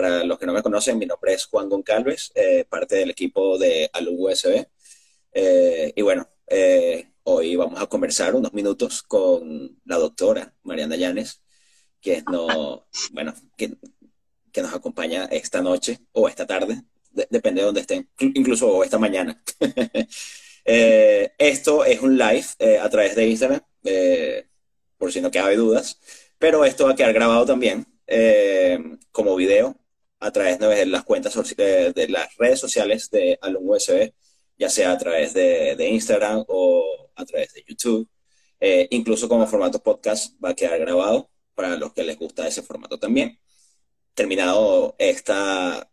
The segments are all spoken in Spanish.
para los que no me conocen, mi nombre es Juan Goncalves, eh, parte del equipo de Alum USB. Eh, y bueno, eh, hoy vamos a conversar unos minutos con la doctora Mariana Llanes, que, no, bueno, que, que nos acompaña esta noche o esta tarde, depende de dónde estén, incluso esta mañana. esto es un live a través de Instagram, por si no queda dudas, pero esto va a quedar grabado también eh, como video a través de las cuentas eh, de las redes sociales de Alum USB, ya sea a través de, Instagram o a través de YouTube. Eh, incluso como formato podcast va a quedar grabado para los que les gusta ese formato también. Terminado esta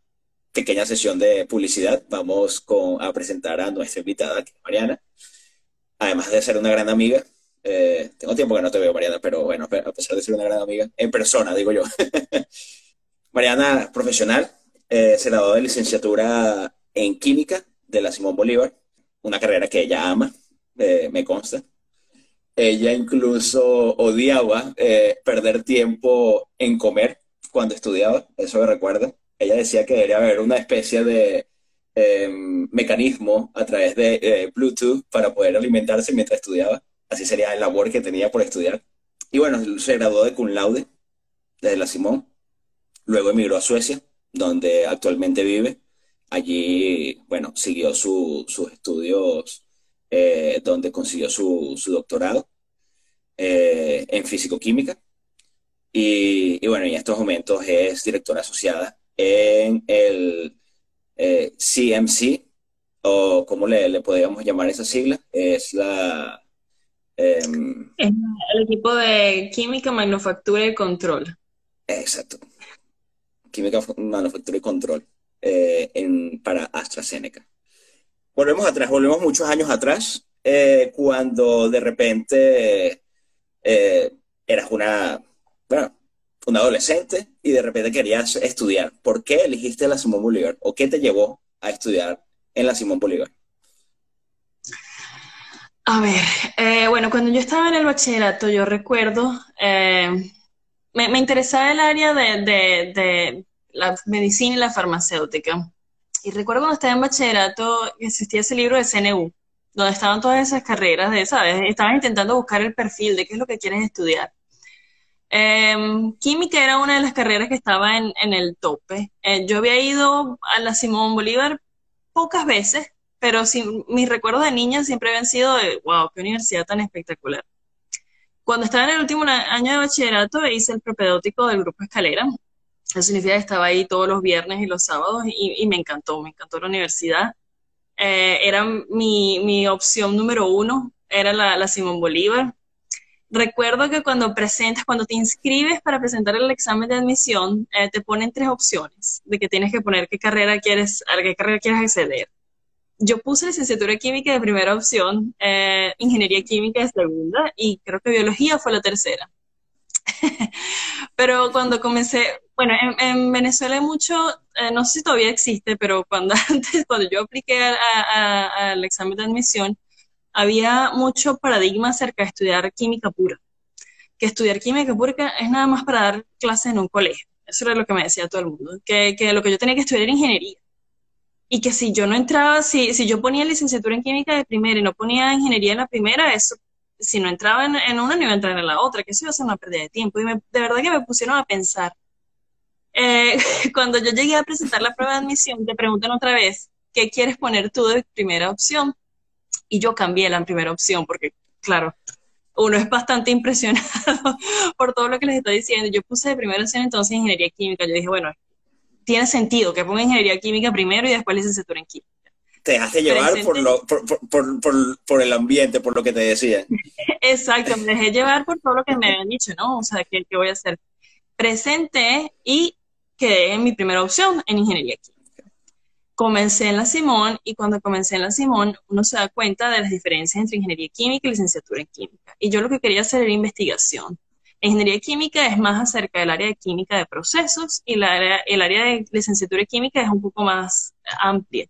pequeña sesión de publicidad, vamos con, a presentar a nuestra invitada, que es Mariana. Además de ser una gran amiga, eh, tengo tiempo que no te veo, Mariana, pero bueno, a pesar de ser una gran amiga, en persona, digo yo. Mariana, profesional, eh, se graduó de licenciatura en química de la Simón Bolívar, una carrera que ella ama, eh, me consta. Ella incluso odiaba eh, perder tiempo en comer cuando estudiaba, eso me recuerda. Ella decía que debería haber una especie de em, mecanismo a través de Bluetooth para poder alimentarse mientras estudiaba así sería el labor que tenía por estudiar. Y bueno, se graduó de cum laude desde la Simón, luego emigró a Suecia, donde actualmente vive. Allí, bueno, siguió sus estudios, eh, donde consiguió su, doctorado eh, en físico-química. Y, bueno, en estos momentos es directora asociada en el CMC, eh, o como le, le podríamos llamar esa sigla, es la Em, el equipo de química, manufactura y control. Exacto. Química, manufactura y control eh, en, para AstraZeneca. Volvemos atrás, volvemos muchos años atrás, eh, cuando de repente eh, eras una, bueno, un adolescente y de repente querías estudiar. ¿Por qué elegiste la Simón Bolívar? ¿O qué te llevó a estudiar en la Simón Bolívar? A ver, bueno, cuando yo estaba en el bachillerato, yo recuerdo, eh, me, interesaba el área de, la medicina y la farmacéutica. Y recuerdo cuando estaba en bachillerato, existía ese libro de CNU, donde estaban todas esas carreras de, ¿sabes? Estaban intentando buscar el perfil de qué es lo que quieres estudiar. Em, química era una de las carreras que estaba en, en el tope. Eh, yo había ido a la Simón Bolívar pocas veces, pero mis recuerdos de niña siempre habían sido de, wow, qué universidad tan espectacular. Cuando estaba en el último año de bachillerato hice el propedéutico del grupo Escalera. Eso significa que estaba ahí todos los viernes y los sábados y, me encantó, me encantó la universidad. Eh, era mi, mi, opción número uno, era la, la Simón Bolívar. Recuerdo que cuando presentas, cuando te inscribes para presentar el examen de admisión, eh, te ponen tres opciones de que tienes que poner qué carrera quieres, a qué carrera quieres acceder yo puse licenciatura química de primera opción, eh, ingeniería química de segunda y creo que biología fue la tercera. pero cuando comencé, bueno, en, Venezuela hay mucho, eh, no sé si todavía existe, pero cuando antes, cuando yo apliqué al examen de admisión, había mucho paradigma acerca de estudiar química pura. Que estudiar química pura es nada más para dar clases en un colegio. Eso era lo que me decía todo el mundo. Que, que lo que yo tenía que estudiar era ingeniería y que si yo no entraba, si, si yo ponía licenciatura en química de primera y no ponía ingeniería en la primera, eso, si no entraba en, una, no iba a entrar en la otra, que eso iba a ser una pérdida de tiempo. Y de verdad que me pusieron a pensar. Eh, cuando yo llegué a presentar la prueba de admisión, te preguntan otra vez, ¿qué quieres poner tú de primera opción? Y yo cambié la primera opción, porque, claro, uno es bastante impresionado por todo lo que les estoy diciendo. Yo puse de primera opción entonces ingeniería química. Yo dije, bueno, tiene sentido que ponga ingeniería química primero y después licenciatura en química. Te dejaste llevar por, lo, por, el ambiente, por lo que te decía. Exacto, me dejé llevar por todo lo que me habían dicho, ¿no? O sea, ¿qué, voy a hacer? Presenté y quedé en mi primera opción en ingeniería química. Comencé en la Simón y cuando comencé en la Simón uno se da cuenta de las diferencias entre ingeniería química y licenciatura en química. Y yo lo que quería hacer era investigación Ingeniería química es más acerca del área de química de procesos y la área, el área de licenciatura química es un poco más amplia.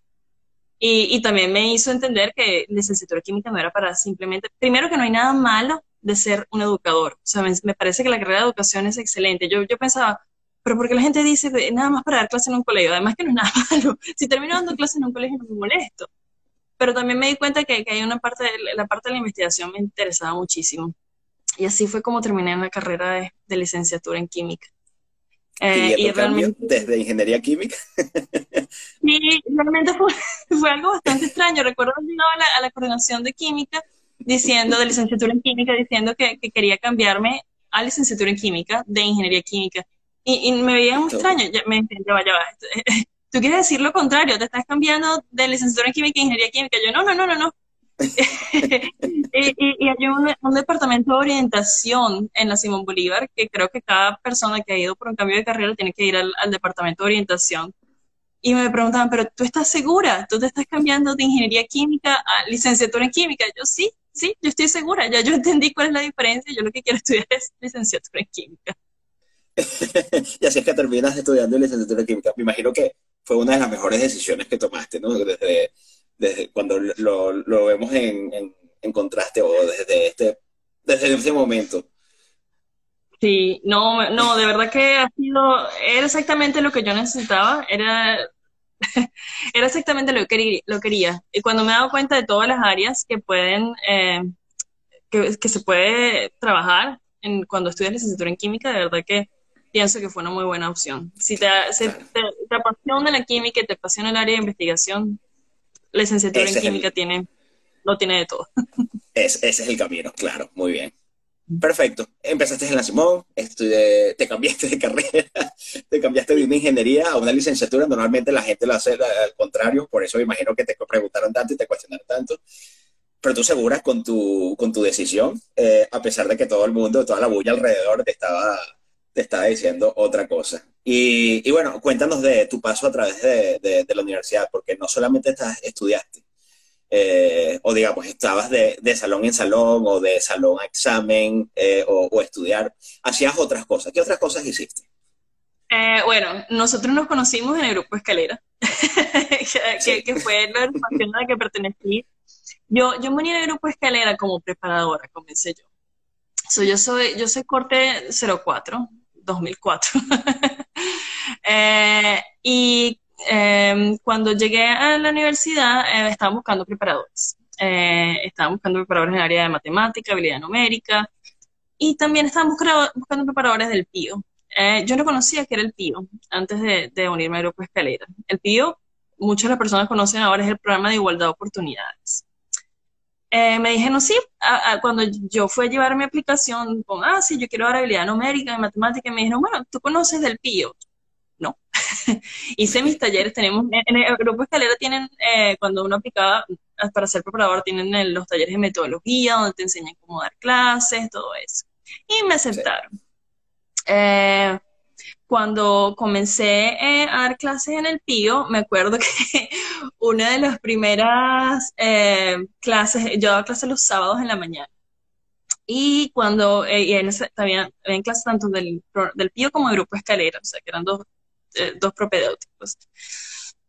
Y, también me hizo entender que licenciatura química no era para simplemente, primero que no hay nada malo de ser un educador. O sea, me, parece que la carrera de educación es excelente. Yo, yo pensaba, pero porque la gente dice nada más para dar clase en un colegio, además que no es nada malo. Si termino dando clases en un colegio no me molesto. Pero también me di cuenta que, que hay una parte, de, la parte de la investigación me interesaba muchísimo. Y así fue como terminé la carrera de licenciatura en química. Eh, y realmente desde ingeniería química. sí, realmente fue, fue, algo bastante extraño. Recuerdo que llegaba a la, a la coordinación de química diciendo, de licenciatura en química, diciendo que, que, quería cambiarme a licenciatura en química de ingeniería química. Y, y me veía muy extraño. Ya, me ya vaya, Tú quieres decir lo contrario, te estás cambiando de licenciatura en química a ingeniería química. Yo, no, no, no, no, no. y, hay un, departamento de orientación en la Simón Bolívar que creo que cada persona que ha ido por un cambio de carrera tiene que ir al, departamento de orientación. Y me preguntaban, pero tú estás segura, tú te estás cambiando de ingeniería química a licenciatura en química. Yo sí, sí, yo estoy segura, ya yo entendí cuál es la diferencia, yo lo que quiero estudiar es licenciatura en química. y así es que terminas estudiando licenciatura en química. Me imagino que fue una de las mejores decisiones que tomaste, ¿no? Desde, desde cuando lo, lo vemos en, en, contraste o desde este, desde ese momento. Sí, no, no, de verdad que ha sido, era exactamente lo que yo necesitaba, era, era exactamente lo que quería, lo quería. Y cuando me he dado cuenta de todas las áreas que pueden, eh, que, que, se puede trabajar en, cuando estudias licenciatura en química, de verdad que pienso que fue una muy buena opción. Si te, te, te apasiona la química y te apasiona el área de investigación, la licenciatura en química tiene, lo tiene de todo. ese es el camino, claro, muy bien. Perfecto. Empezaste en la Simón, te cambiaste de carrera, te cambiaste de una ingeniería a una licenciatura. Normalmente la gente lo hace al contrario, por eso me imagino que te preguntaron tanto y te cuestionaron tanto. Pero tú seguras con tu, con tu decisión, eh, a pesar de que todo el mundo, toda la bulla alrededor te estaba, te estaba diciendo otra cosa. Y, bueno, cuéntanos de tu paso a través de, la universidad, porque no solamente estás, estudiaste, eh, o digamos, estabas de, salón en salón o de salón a examen eh, o, estudiar, hacías otras cosas. ¿Qué otras cosas hiciste? Eh, bueno, nosotros nos conocimos en el grupo Escalera, que, fue la organización a la que pertenecí. Yo, yo me uní el grupo Escalera como preparadora, comencé yo. yo soy, yo soy corte 04, 2004. Eh, y em, cuando llegué a la universidad eh, estaba buscando preparadores. Eh, estaba buscando preparadores en el área de matemática, habilidad numérica y también estaba buscando, preparadores del PIO. yo no conocía que era el PIO antes de, unirme al grupo Escalera. El PIO, muchas de personas conocen ahora, es el programa de igualdad de oportunidades. Eh, me dijeron, sí, cuando yo fui a llevar mi aplicación, con, ah, sí, yo quiero dar habilidad numérica y matemática, me dijeron, bueno, ¿tú conoces del PIO? No. Hice mis talleres, tenemos, en el grupo Escalera tienen, eh, cuando uno aplicaba para ser preparador, tienen los talleres de metodología, donde te enseñan cómo dar clases, todo eso. Y me aceptaron. Eh, cuando comencé eh, a dar clases en el PIO, me acuerdo que una de las primeras eh, clases, yo daba clases los sábados en la mañana. Y cuando, eh, y en ese, también en clases tanto del, del PIO como del Grupo Escalera, o sea, que eran dos, dos propedéuticos.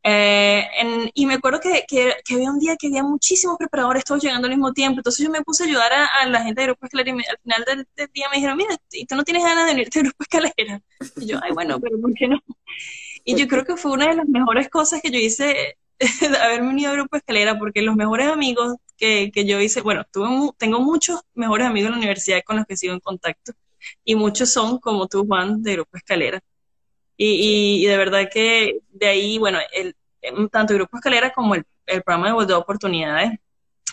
Eh, y me acuerdo que, que, había un día que había muchísimos preparadores todos llegando al mismo tiempo, entonces yo me puse a ayudar a, la gente de Grupo Escalera y al final del, día me dijeron, mira, ¿y tú no tienes ganas de unirte a Grupo Escalera? Y yo, ay, bueno, pero ¿por qué no? Y yo creo que fue una de las mejores cosas que yo hice haberme unido a Grupo Escalera, porque los mejores amigos que, que yo hice, bueno, tuve, tengo muchos mejores amigos en la universidad con los que sigo en contacto, y muchos son como tú, Juan, de Grupo Escalera. Y, y, de verdad que de ahí, bueno, el, tanto el Grupo Escalera como el, el programa de de oportunidades,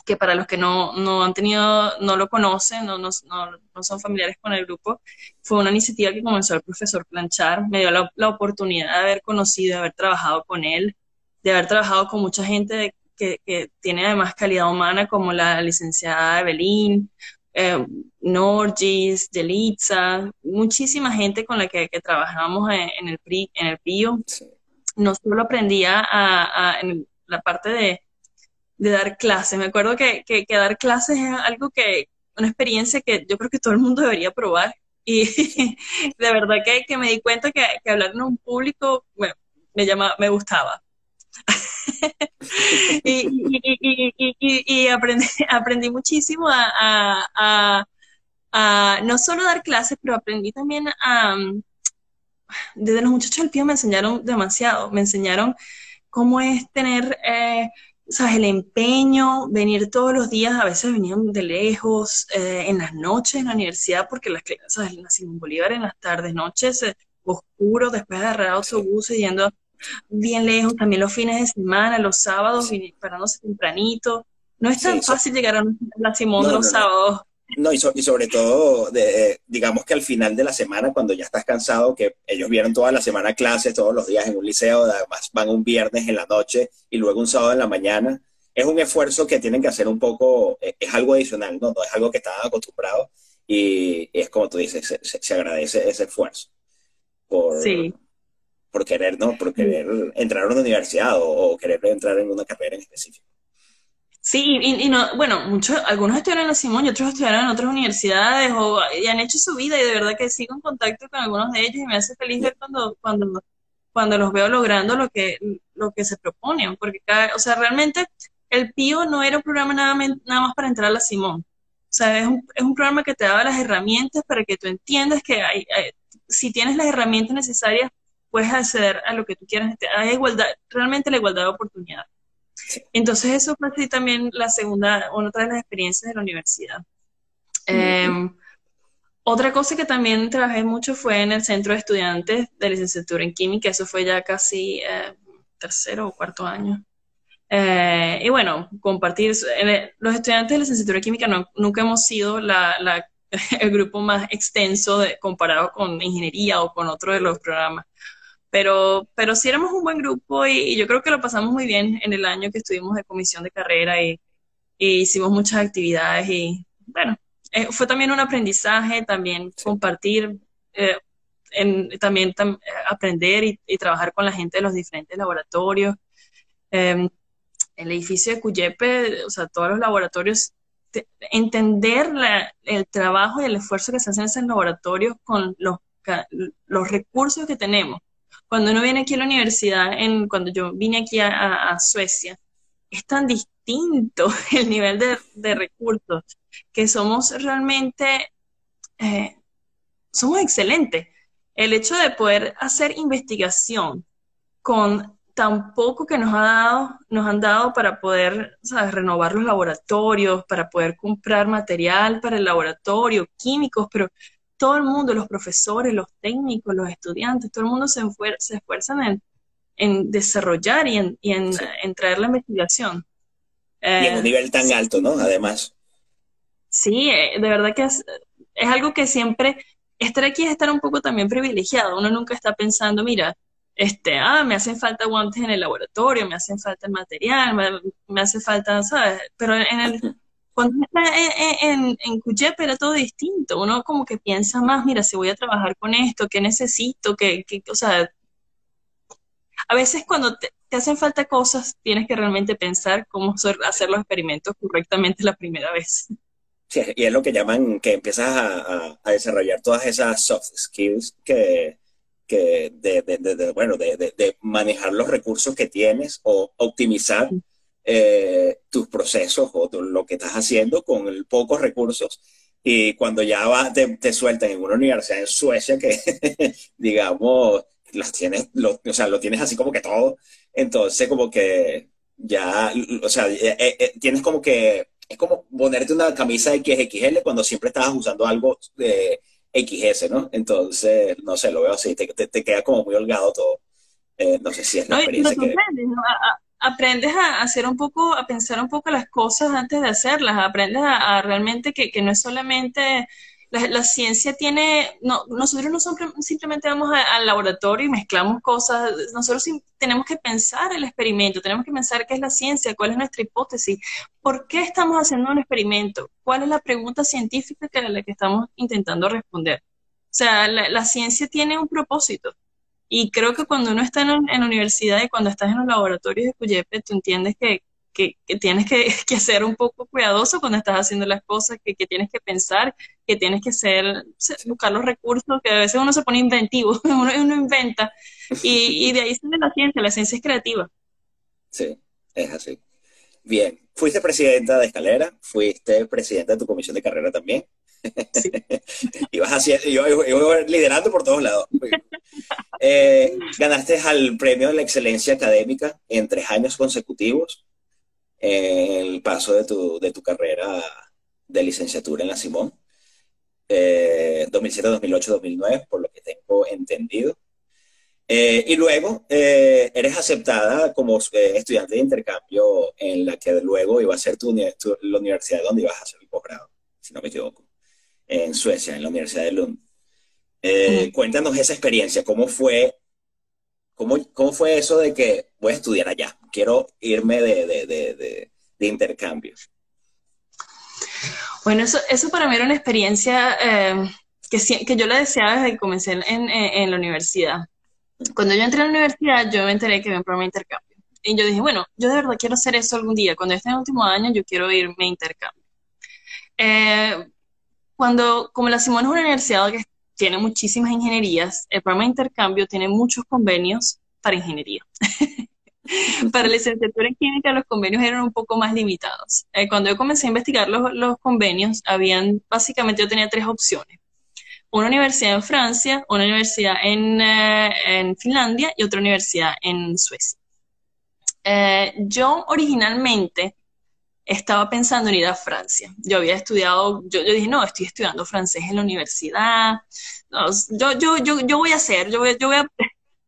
que para los que no, no han tenido, no lo conocen, no, no, no, son familiares con el grupo, fue una iniciativa que comenzó el profesor Planchar, me dio la, la, oportunidad de haber conocido, de haber trabajado con él, de haber trabajado con mucha gente que, que tiene además calidad humana, como la licenciada Evelyn, eh, Norgis, Yelitza, muchísima gente con la que, que trabajamos en, el, PRI, en el PIO. No solo aprendía a, en la parte de, de, dar clases, me acuerdo que, que, dar clases es algo que, una experiencia que yo creo que todo el mundo debería probar. Y de verdad que, que me di cuenta que, que hablar en un público bueno, me, llama, me gustaba. y, aprendí, aprendí muchísimo a, no solo dar clases, pero aprendí también a, desde los muchachos del Pío me enseñaron demasiado, me enseñaron cómo es tener, eh, sabes, el empeño, venir todos los días, a veces venían de lejos, eh, en las noches en la universidad, porque las clases, en la Simón Bolívar en las tardes, noches, eh, oscuro, después de agarrar autobuses yendo bien lejos, también los fines de semana, los sábados, parándose tempranito. No es tan fácil llegar a la Simón los sábados. No, y, sobre todo, de, digamos que al final de la semana, cuando ya estás cansado, que ellos vieron toda la semana clases, todos los días en un liceo, además van un viernes en la noche y luego un sábado en la mañana, es un esfuerzo que tienen que hacer un poco, e, es, algo adicional, ¿no? No es algo que estaban acostumbrados y, es como tú dices, se, agradece ese esfuerzo por, por querer, ¿no? Por querer entrar a una universidad o, querer entrar en una carrera en específico. Sí, y, no, bueno, muchos, algunos estudiaron en la Simón y otros estudiaron en otras universidades o, y han hecho su vida y de verdad que sigo en contacto con algunos de ellos y me hace feliz ver cuando, cuando, cuando los veo logrando lo que, lo que se proponen, porque cada, o sea, realmente el PIO no era un programa nada, nada más para entrar a la Simón. O sea, es un, es un programa que te daba las herramientas para que tú entiendas que hay, si tienes las herramientas necesarias, puedes acceder a lo que tú quieras. Hay igualdad, realmente la igualdad de oportunidades. Entonces eso fue así también la segunda, otra de las experiencias de la universidad. Em, otra cosa que también trabajé mucho fue en el centro de estudiantes de licenciatura en química, eso fue ya casi eh, tercero o cuarto año. Eh, y bueno, compartir, los estudiantes de licenciatura en química nunca hemos sido el grupo más extenso de, comparado con ingeniería o con otro de los programas. Pero, pero sí éramos un buen grupo y, yo creo que lo pasamos muy bien en el año que estuvimos de comisión de carrera y, hicimos muchas actividades y bueno, eh, fue también un aprendizaje, también compartir, eh, también aprender y, trabajar con la gente de los diferentes laboratorios. Em, el edificio de Cuyepe, o sea, todos los laboratorios, entender el trabajo y el esfuerzo que se hace en esos laboratorios con los, los recursos que tenemos cuando uno viene aquí a la universidad, cuando yo vine aquí a, Suecia, es tan distinto el nivel de, recursos que somos realmente, eh, somos excelentes. El hecho de poder hacer investigación con tan poco que nos, ha dado, nos han dado para poder renovar los laboratorios, para poder comprar material para el laboratorio, químicos, pero todo el mundo, los profesores, los técnicos, los estudiantes, todo el mundo se, se esfuerzan en, desarrollar y, en, traer la investigación. y en un eh, nivel tan alto, ¿no? Además. Sí, eh, de verdad que es, algo que siempre, estar aquí es estar un poco también privilegiado. Uno nunca está pensando, mira, este, ah, me hacen falta guantes en el laboratorio, me hacen falta el material, me, me hace falta, ¿sabes? Pero en el, cuando está en, en, era todo distinto. Uno como que piensa más, mira, si voy a trabajar con esto, ¿qué necesito? ¿Qué, o sea, a veces cuando te, hacen falta cosas, tienes que realmente pensar cómo hacer los experimentos correctamente la primera vez. Sí, y es lo que llaman que empiezas a, desarrollar todas esas soft skills que, que de, bueno, de, manejar los recursos que tienes o optimizar eh, tus procesos o lo que estás haciendo con pocos recursos. Y cuando ya va, te, sueltan en una universidad en Suecia que, digamos, las tienes, lo, o sea, lo tienes así como que todo, entonces como que ya, o sea, eh, eh, tienes como que, es como ponerte una camisa XXL cuando siempre estabas usando algo de XS, ¿no? Entonces, no sé, lo veo así, te, te, queda como muy holgado todo. no sé si es la experiencia que aprendes a hacer un poco, a pensar un poco las cosas antes de hacerlas, aprendes a, realmente que, no es solamente, la, ciencia tiene, no, nosotros no simplemente vamos al laboratorio y mezclamos cosas, nosotros tenemos que pensar el experimento, tenemos que pensar qué es la ciencia, cuál es nuestra hipótesis, por qué estamos haciendo un experimento, cuál es la pregunta científica que, a la que estamos intentando responder. O sea, la ciencia tiene un propósito y creo que cuando uno está en, la universidad y cuando estás en los laboratorios de Cuyepe, tú entiendes que, que, tienes que, que, ser un poco cuidadoso cuando estás haciendo las cosas, que, que tienes que pensar, que tienes que ser, buscar los recursos, que a veces uno se pone inventivo, uno, uno inventa, y, y de ahí sale la ciencia, la ciencia es creativa. Sí, es así. Bien, fuiste presidenta de Escalera, fuiste presidenta de tu comisión de carrera también. Sí. ibas, haciendo, ibas liderando por todos lados. eh, ganaste al premio de la excelencia académica en tres años consecutivos en el paso de tu, de tu carrera de licenciatura en la Simón. 2007, 2008, 2009, por lo que tengo entendido. Eh, y luego eh, eres aceptada como eh, estudiante de intercambio en la que luego iba a ser tu, la universidad donde ibas a hacer el posgrado, si no me equivoco, en Suecia, en la Universidad de Lund. Cuéntanos esa experiencia, ¿cómo fue, cómo, cómo fue eso de que voy a estudiar allá? Quiero irme de, de, de, de intercambio. Bueno, eso, eso para mí era una experiencia que, que yo la deseaba desde que comencé en, en la universidad cuando yo entré a la universidad, yo me enteré que había un programa de intercambio. Y yo dije, bueno, yo de verdad quiero hacer eso algún día. Cuando esté en el último año, yo quiero irme a intercambio. Eh, cuando, como la Simón es una universidad que tiene muchísimas ingenierías, el programa de intercambio tiene muchos convenios para ingeniería. para licenciatura en química los convenios eran un poco más limitados. Eh, cuando yo comencé a investigar los, los convenios, habían, básicamente yo tenía tres opciones una universidad en Francia, una universidad en, eh, Finlandia y otra universidad en Suecia. Eh, yo originalmente estaba pensando en ir a Francia. Yo había estudiado, yo, dije, no, estoy estudiando francés en la universidad, yo, yo, yo, yo voy a hacer, yo voy, yo voy a...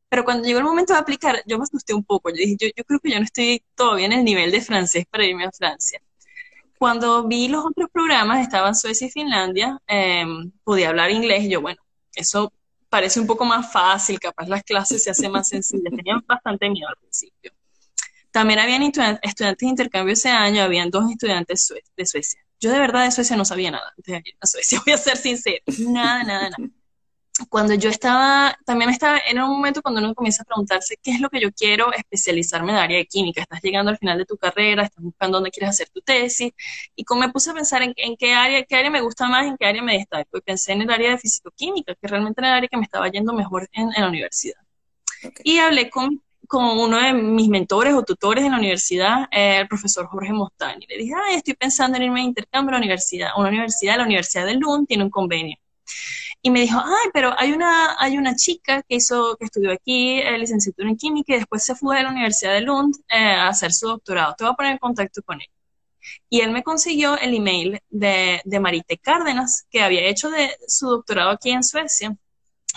Pero cuando llegó el momento de aplicar, yo me asusté un poco. Yo dije, yo, yo creo que yo no estoy todavía en el nivel de francés para irme a Francia cuando vi los otros programas, estaban Suecia y Finlandia, em, podía hablar inglés y yo, bueno, eso parece un poco más fácil, capaz las clases se hacen más sencillas. Tenía bastante miedo al principio. También habían estudiantes de intercambio ese año, habían dos estudiantes de Suecia. Yo de verdad de Suecia no sabía nada de a Suecia, voy a ser sincero. Nada, nada, nada cuando yo estaba, también estaba en un momento cuando uno comienza a preguntarse qué es lo que yo quiero especializarme en el área de química. Estás llegando al final de tu carrera, estás buscando dónde quieres hacer tu tesis. Y como me puse a pensar en, qué área, qué área me gusta más, en qué área me destaco. Y pensé en el área de físico-química, que realmente era el área que me estaba yendo mejor en, la universidad. Y hablé con, con, uno de mis mentores o tutores en la universidad, el profesor Jorge Mostani. Le dije, ah, estoy pensando en irme a intercambio a la universidad. Una universidad, la Universidad de Lund, tiene un convenio y me dijo, ay, pero hay una, hay una chica que hizo, que estudió aquí eh, licenciatura en química y después se fue a la Universidad de Lund eh, a hacer su doctorado. Te voy a poner en contacto con él. Y él me consiguió el email de, de Marite Cárdenas, que había hecho de su doctorado aquí en Suecia.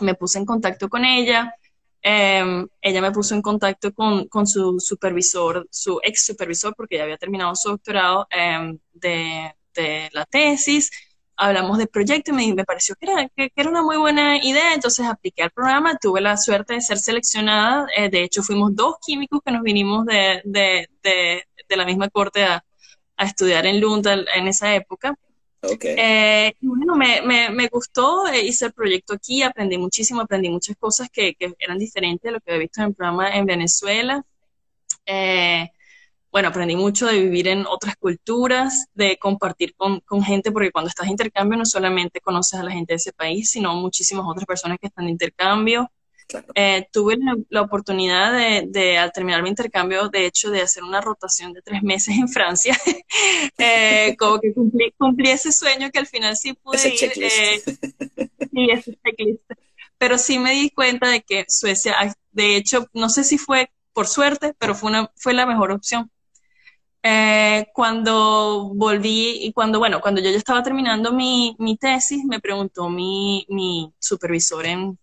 Me puse en contacto con ella. Em, ella me puso en contacto con, con, su supervisor, su ex supervisor, porque ya había terminado su doctorado em, de, de la tesis. Hablamos de proyecto y me, me pareció que era, que, era, una muy buena idea, entonces apliqué al programa, tuve la suerte de ser seleccionada, eh, de hecho fuimos dos químicos que nos vinimos de, de, de, la misma corte a, a, estudiar en Lund en esa época. Eh, bueno, me, me, me gustó, eh, hice el proyecto aquí, aprendí muchísimo, aprendí muchas cosas que, que, eran diferentes de lo que había visto en el programa en Venezuela. Eh, bueno, aprendí mucho de vivir en otras culturas, de compartir con, con, gente, porque cuando estás de intercambio no solamente conoces a la gente de ese país, sino muchísimas otras personas que están de intercambio. Eh, tuve la, oportunidad de, de, al terminar mi intercambio, de hecho, de hacer una rotación de tres meses en Francia. eh, como que cumplí, cumplí, ese sueño que al final sí pude ese ir. Eh, sí, ese checklist. Pero sí me di cuenta de que Suecia, de hecho, no sé si fue por suerte, pero fue, una, fue la mejor opción eh, cuando volví y cuando, bueno, cuando yo ya estaba terminando mi, mi tesis, me preguntó mi, mi supervisor en,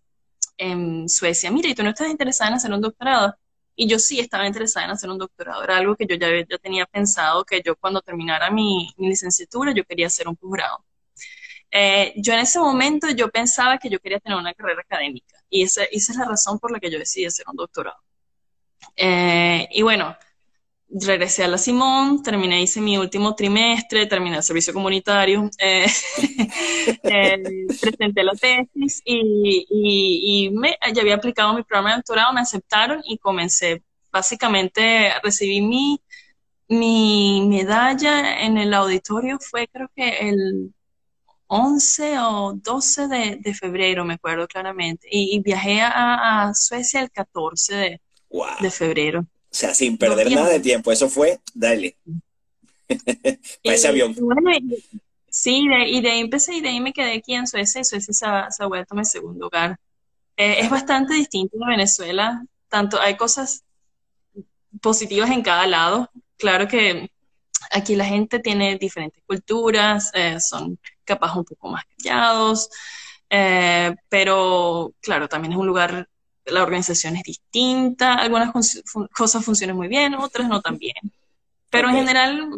en, Suecia, mira, ¿y tú no estás interesada en hacer un doctorado? Y yo sí estaba interesada en hacer un doctorado, era algo que yo ya, ya tenía pensado, que yo cuando terminara mi, licenciatura, yo quería hacer un posgrado. Eh, yo en ese momento yo pensaba que yo quería tener una carrera académica y esa, esa es la razón por la que yo decidí hacer un doctorado. Eh, y bueno, regresé a la Simón, terminé, hice mi último trimestre, terminé el servicio comunitario, eh, eh, presenté la tesis y, y, me, ya había aplicado mi programa de doctorado, me aceptaron y comencé. Básicamente recibí mi, mi medalla en el auditorio, fue creo que el 11 o 12 de, de febrero, me acuerdo claramente, y, viajé a, Suecia el 14 de, de febrero. O sea, sin perder nada de tiempo. Eso fue, dale. Para ese avión. sí, y de ahí empecé y de ahí me quedé aquí en Suecia y Suecia se ha, vuelto mi segundo hogar. Eh, es bastante distinto de Venezuela, tanto hay cosas positivas en cada lado. Claro que aquí la gente tiene diferentes culturas, eh, son capaz un poco más callados, eh, pero claro, también es un lugar, la organización es distinta, algunas cosas funcionan muy bien, otras no tan bien. Pero en general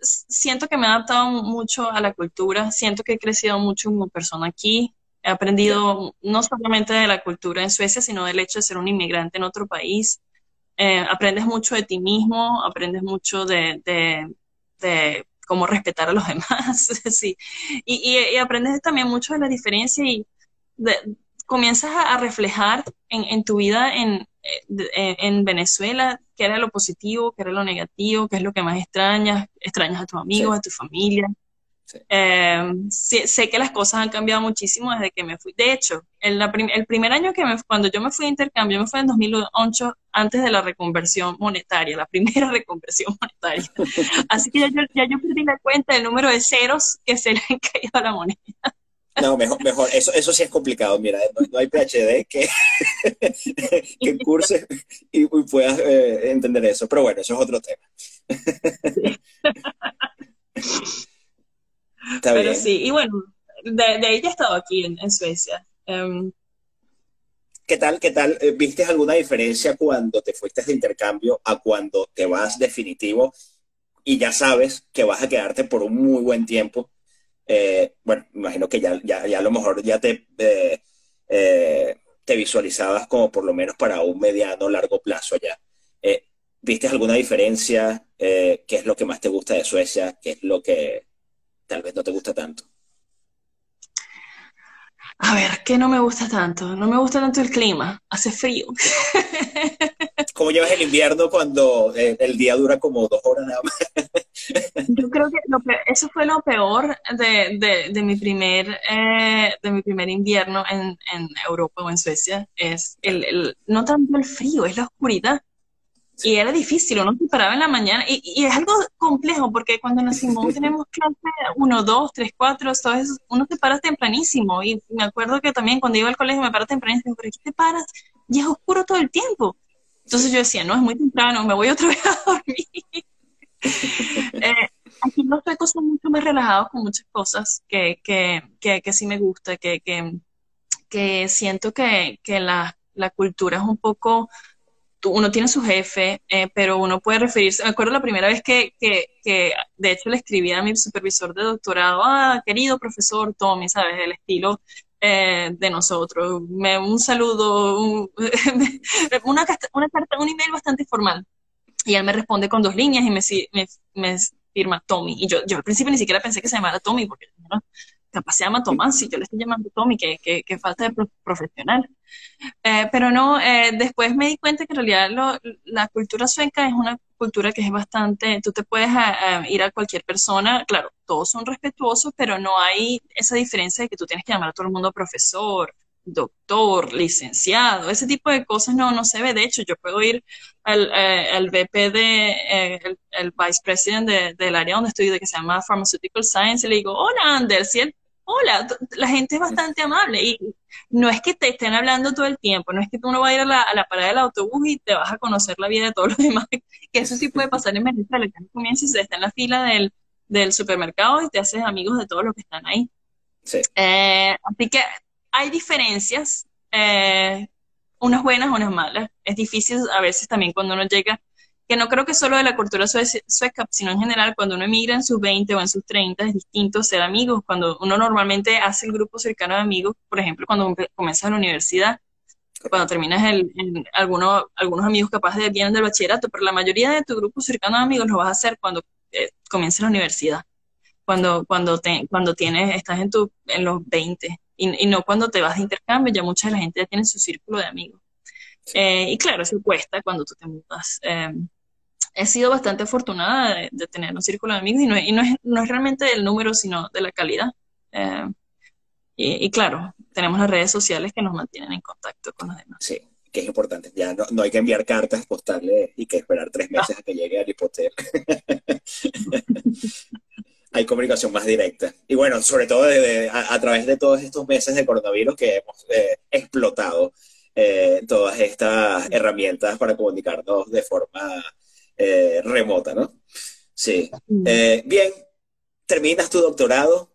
siento que me he adaptado mucho a la cultura, siento que he crecido mucho como persona aquí, he aprendido no solamente de la cultura en Suecia, sino del hecho de ser un inmigrante en otro país. Eh, aprendes mucho de ti mismo, aprendes mucho de, de, cómo respetar a los demás, sí. Y, y, aprendes también mucho de la diferencia y comienzas a, reflejar en, en, tu vida en, eh, en Venezuela qué era lo positivo, qué era lo negativo, qué es lo que más extrañas, extrañas a tus amigos, a tu familia. Eh, sé, que las cosas han cambiado muchísimo desde que me fui. De hecho, el, el primer año que me, cuando yo me fui de intercambio, me fui en 2008, antes de la reconversión monetaria, la primera reconversión monetaria. Así que ya yo, ya yo perdí la cuenta del número de ceros que se le han caído a la moneda. No, mejor, mejor. Eso, eso sí es complicado. Mira, no, hay PhD que, que curse y, puedas eh, entender eso. Pero bueno, eso es otro tema. Pero sí, y bueno, de, de ella he estado aquí en, Suecia. Em, ¿Qué tal? ¿Qué tal? Eh, ¿Viste alguna diferencia cuando te fuiste de intercambio a cuando te vas definitivo y ya sabes que vas a quedarte por un muy buen tiempo? Eh, bueno, imagino que ya, ya, ya, a lo mejor ya te, eh, te visualizabas como por lo menos para un mediano largo plazo allá. ¿Viste alguna diferencia? ¿Qué es lo que más te gusta de Suecia? ¿Qué es lo que tal vez no te gusta tanto? A ver, ¿qué no me gusta tanto? No me gusta tanto el clima, hace frío. ¿Cómo llevas el invierno cuando eh, el día dura como dos horas nada más? Yo creo que eso fue lo peor de, mi, primer, eh, de mi primer invierno en, Europa o en Suecia. Es el, no tanto el frío, es la oscuridad. Y era difícil, uno se paraba en la mañana y, y es algo complejo porque cuando nacimos tenemos clase 1, 2, 3, 4, uno se para tempranísimo y me acuerdo que también cuando iba al colegio me paraba tempranísimo, pero ¿qué te paras? Y es oscuro todo el tiempo. Entonces yo decía, no, es muy temprano, me voy otra vez a dormir. eh, aquí los suecos son mucho más relajados con muchas cosas que, que, que, que sí me gusta, que, que, que siento que, que la, la cultura es un poco uno tiene su jefe, eh, pero uno puede referirse, me acuerdo la primera vez que, que, que, de hecho le escribí a mi supervisor de doctorado, ah, querido profesor Tommy, ¿sabes? El estilo eh, de nosotros, me, un saludo, una, una carta, un email bastante formal. Y él me responde con dos líneas y me, me, me firma Tommy. Y yo, yo al principio ni siquiera pensé que se llamara Tommy, porque ¿no? capaz se llama Tomás, y yo le estoy llamando Tommy, que, que, falta de profesional. Eh, pero no, eh, después me di cuenta que en realidad la cultura sueca es una cultura que es bastante, tú te puedes eh, ir a cualquier persona, claro, todos son respetuosos, pero no hay esa diferencia de que tú tienes que llamar a todo el mundo profesor, doctor, licenciado, ese tipo de cosas no, no se ve. De hecho, yo puedo ir al, al VP de, el, vice president del área donde estoy, de que se llama Pharmaceutical Science, y le digo, hola Anders, y él hola, la gente es bastante amable y no es que te estén hablando todo el tiempo, no es que tú no vas a ir a la, parada del autobús y te vas a conocer la vida de todos los demás, que eso sí puede pasar en Venezuela, que comienzas y está en la fila del, supermercado y te haces amigos de todos los que están ahí. Sí. Eh, así que hay diferencias, eh, unas buenas, unas malas. Es difícil a veces también cuando uno llega que no creo que solo de la cultura sueca, sino en general, cuando uno emigra en sus 20 o en sus 30, es distinto ser amigos. Cuando uno normalmente hace el grupo cercano de amigos, por ejemplo, cuando comienzas la universidad, cuando terminas el, algunos, algunos amigos capaz de vienen del bachillerato, pero la mayoría de tu grupo cercano de amigos lo vas a hacer cuando eh, comienzas la universidad, cuando, cuando, te, cuando tienes, estás en, tu, en los 20 y, no cuando te vas de intercambio, ya mucha de la gente ya tiene su círculo de amigos. Eh, y claro, eso cuesta cuando tú te mudas. Eh, he sido bastante afortunada de, tener un círculo de amigos y, no, y no, es, no, es, realmente del número, sino de la calidad. Eh, y, claro, tenemos las redes sociales que nos mantienen en contacto con los demás. Sí, que es importante. Ya no, no hay que enviar cartas postales y que esperar tres meses a que llegue al hipoteca. hay comunicación más directa. Y bueno, sobre todo a, través de todos estos meses de coronavirus que hemos eh, explotado eh, todas estas herramientas para comunicarnos de forma eh, remota, ¿no? Sí. bien, terminas tu doctorado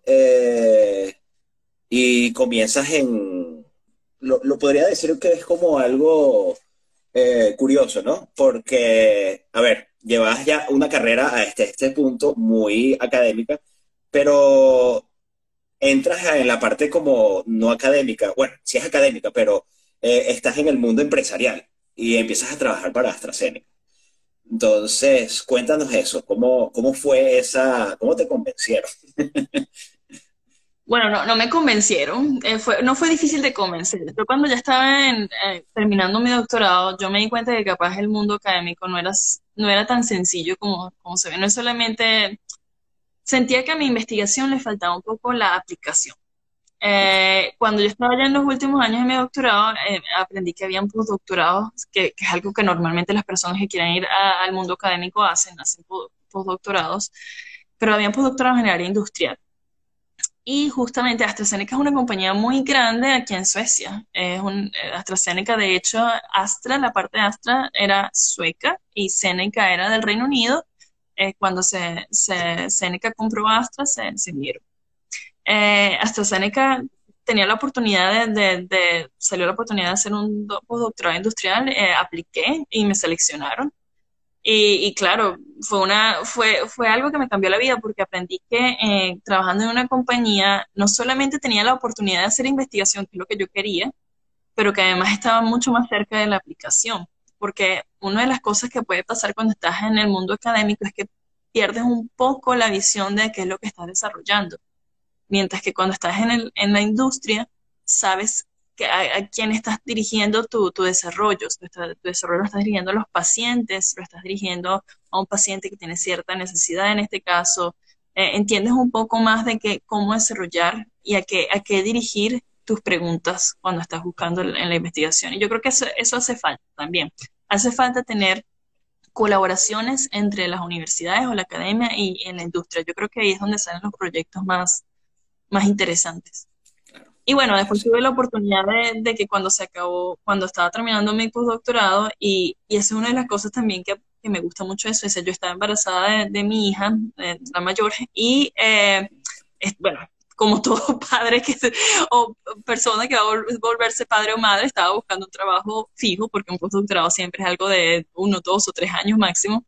y comienzas en... Lo, lo, podría decir que es como algo curioso, ¿no? Porque, a ver, llevas ya una carrera a este, este punto muy académica, pero entras en la parte como no académica, bueno, sí es académica, pero eh, estás en el mundo empresarial y empiezas a trabajar para AstraZeneca. Entonces, cuéntanos eso, ¿cómo, cómo fue esa, cómo te convencieron? Bueno, no, no me convencieron, eh, no fue difícil de convencer. Yo cuando ya estaba en, eh, terminando mi doctorado, yo me di cuenta de que capaz el mundo académico no era, no era tan sencillo como, como se ve. No es solamente, sentía que a mi investigación le faltaba un poco la aplicación. Eh, cuando yo estaba ya en los últimos años de mi doctorado, aprendí que habían postdoctorados, que, que, es algo que normalmente las personas que quieren ir al mundo académico hacen, hacen postdoctorados, pero habían postdoctorados en el área industrial. Y justamente AstraZeneca es una compañía muy grande aquí en Suecia. Es un, eh, AstraZeneca, de hecho, Astra, la parte de Astra era sueca y Seneca era del Reino Unido. Eh, cuando se, se, Seneca compró Astra, se, se unieron. Eh, AstraZeneca tenía la oportunidad de, de, salió la oportunidad de hacer un doctorado industrial, apliqué y me seleccionaron. Y, claro, fue, una, fue, fue algo que me cambió la vida porque aprendí que eh, trabajando en una compañía no solamente tenía la oportunidad de hacer investigación, que es lo que yo quería, pero que además estaba mucho más cerca de la aplicación. Porque una de las cosas que puede pasar cuando estás en el mundo académico es que pierdes un poco la visión de qué es lo que estás desarrollando. Mientras que cuando estás en, el, en la industria, sabes a, quién estás dirigiendo tu, desarrollo. Tu, desarrollo lo estás dirigiendo a los pacientes, lo estás dirigiendo a un paciente que tiene cierta necesidad en este caso. Eh, entiendes un poco más de que, cómo desarrollar y a qué, a qué dirigir tus preguntas cuando estás buscando en, la investigación. Y yo creo que eso, eso hace falta también. Hace falta tener colaboraciones entre las universidades o la academia y en la industria. Yo creo que ahí es donde salen los proyectos más, más interesantes. Y bueno, después tuve la oportunidad de, que cuando se acabó, cuando estaba terminando mi postdoctorado, y, y esa es una de las cosas también que, que me gusta mucho de Suecia, yo estaba embarazada de, mi hija, la mayor, y eh, bueno, como todo padre que, o persona que va a volverse padre o madre, estaba buscando un trabajo fijo, porque un postdoctorado siempre es algo de uno, dos o tres años máximo.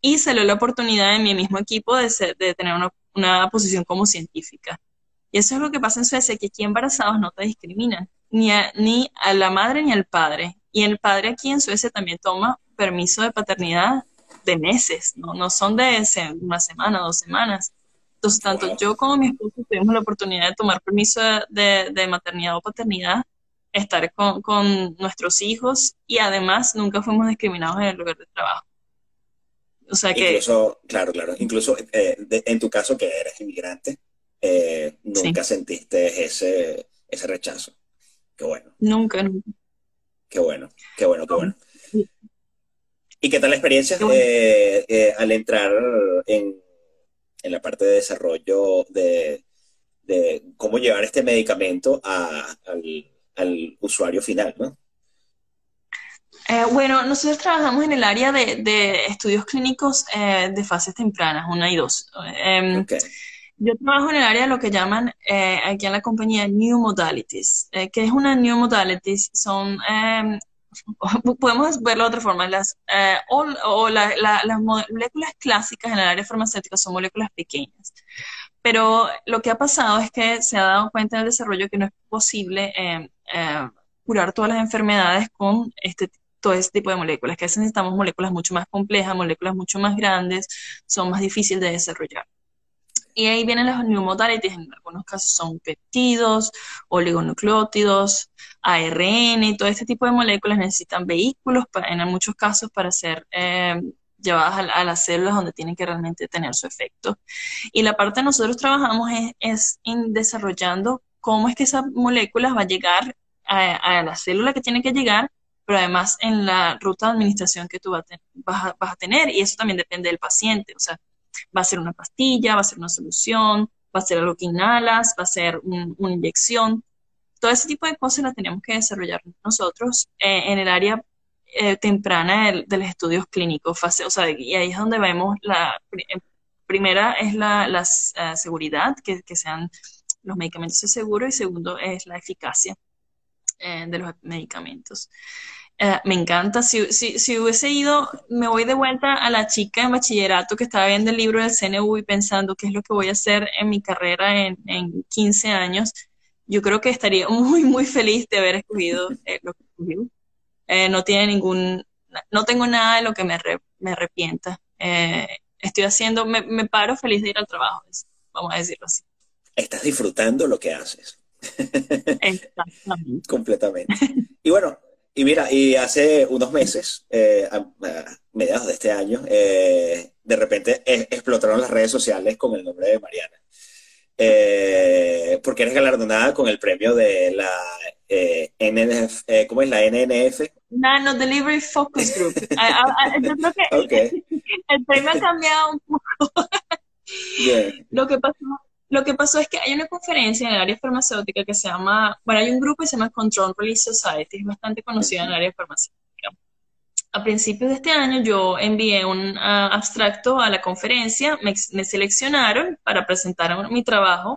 Y salió la oportunidad en mi mismo equipo de, de tener una, una posición como científica. Y eso es lo que pasa en Suecia, que aquí embarazados no te discriminan, ni a, ni a la madre ni al padre. Y el padre aquí en Suecia también toma permiso de paternidad de meses, no, no son de una semana, dos semanas. Entonces, tanto yo como mi esposo tuvimos la oportunidad de tomar permiso de, de, maternidad o paternidad, estar con, con, nuestros hijos y además nunca fuimos discriminados en el lugar de trabajo. O sea que... Incluso, claro, claro, incluso eh, en tu caso que eres inmigrante, eh, nunca sentiste ese, ese rechazo. Qué bueno. Nunca, nunca. Qué bueno, qué bueno, qué bueno. ¿Y qué tal la experiencia eh, eh, al entrar en, en, la parte de desarrollo de, de cómo llevar este medicamento a, al, al, usuario final, ¿no? bueno, nosotros trabajamos en el área de, de estudios clínicos de fases tempranas, una y dos. Em, okay. Yo trabajo en el área de lo que llaman eh, aquí en la compañía New Modalities. Eh, ¿Qué es una New Modalities? Son, eh, podemos verlo de otra forma, las, eh, o, la, las moléculas clásicas en el área farmacéutica son moléculas pequeñas. Pero lo que ha pasado es que se ha dado cuenta en el desarrollo que no es posible curar todas las enfermedades con este todo este tipo de moléculas, que necesitamos moléculas mucho más complejas, moléculas mucho más grandes, son más difíciles de desarrollar. Y ahí vienen los new modalities, en algunos casos son peptidos, oligonucleótidos, ARN y todo este tipo de moléculas necesitan vehículos en muchos casos para ser eh, llevadas a, las células donde tienen que realmente tener su efecto. Y la parte que nosotros trabajamos es, en desarrollando cómo es que esa molécula va a llegar a, la célula que tiene que llegar, pero además en la ruta de administración que tú a, vas a tener. Y eso también depende del paciente. O sea, va a ser una pastilla, va a ser una solución, va a ser algo que inhalas, va a ser una inyección. Todo ese tipo de cosas las tenemos que desarrollar nosotros eh, en el área eh, temprana de, los estudios clínicos. o sea, y ahí es donde vemos la primera es la, seguridad, que, que sean los medicamentos seguros, y segundo es la eficacia de los medicamentos. Eh, me encanta. Si, si, si, hubiese ido, me voy de vuelta a la chica en bachillerato que estaba viendo el libro del CNU y pensando qué es lo que voy a hacer en mi carrera en, en 15 años. Yo creo que estaría muy, muy feliz de haber escogido eh, lo que escogí. Eh, no tiene ningún, no tengo nada de lo que me, me arrepienta. estoy haciendo, me, me paro feliz de ir al trabajo, vamos a decirlo así. Estás disfrutando lo que haces. Exactamente. Completamente. Y bueno, y mira, y hace unos meses, eh, a, mediados de este año, eh, de repente explotaron las redes sociales con el nombre de Mariana. Eh, porque eres galardonada con el premio de la NNF, ¿cómo es la NNF? Nano Delivery Focus Group. yo creo que el premio ha cambiado un poco. Lo que pasó lo que pasó es que hay una conferencia en el área farmacéutica que se llama, bueno, hay un grupo que se llama Control Release Society, es bastante conocido en el área farmacéutica. A principios de este año yo envié un ah, abstracto a la conferencia, me, seleccionaron para presentar mi trabajo,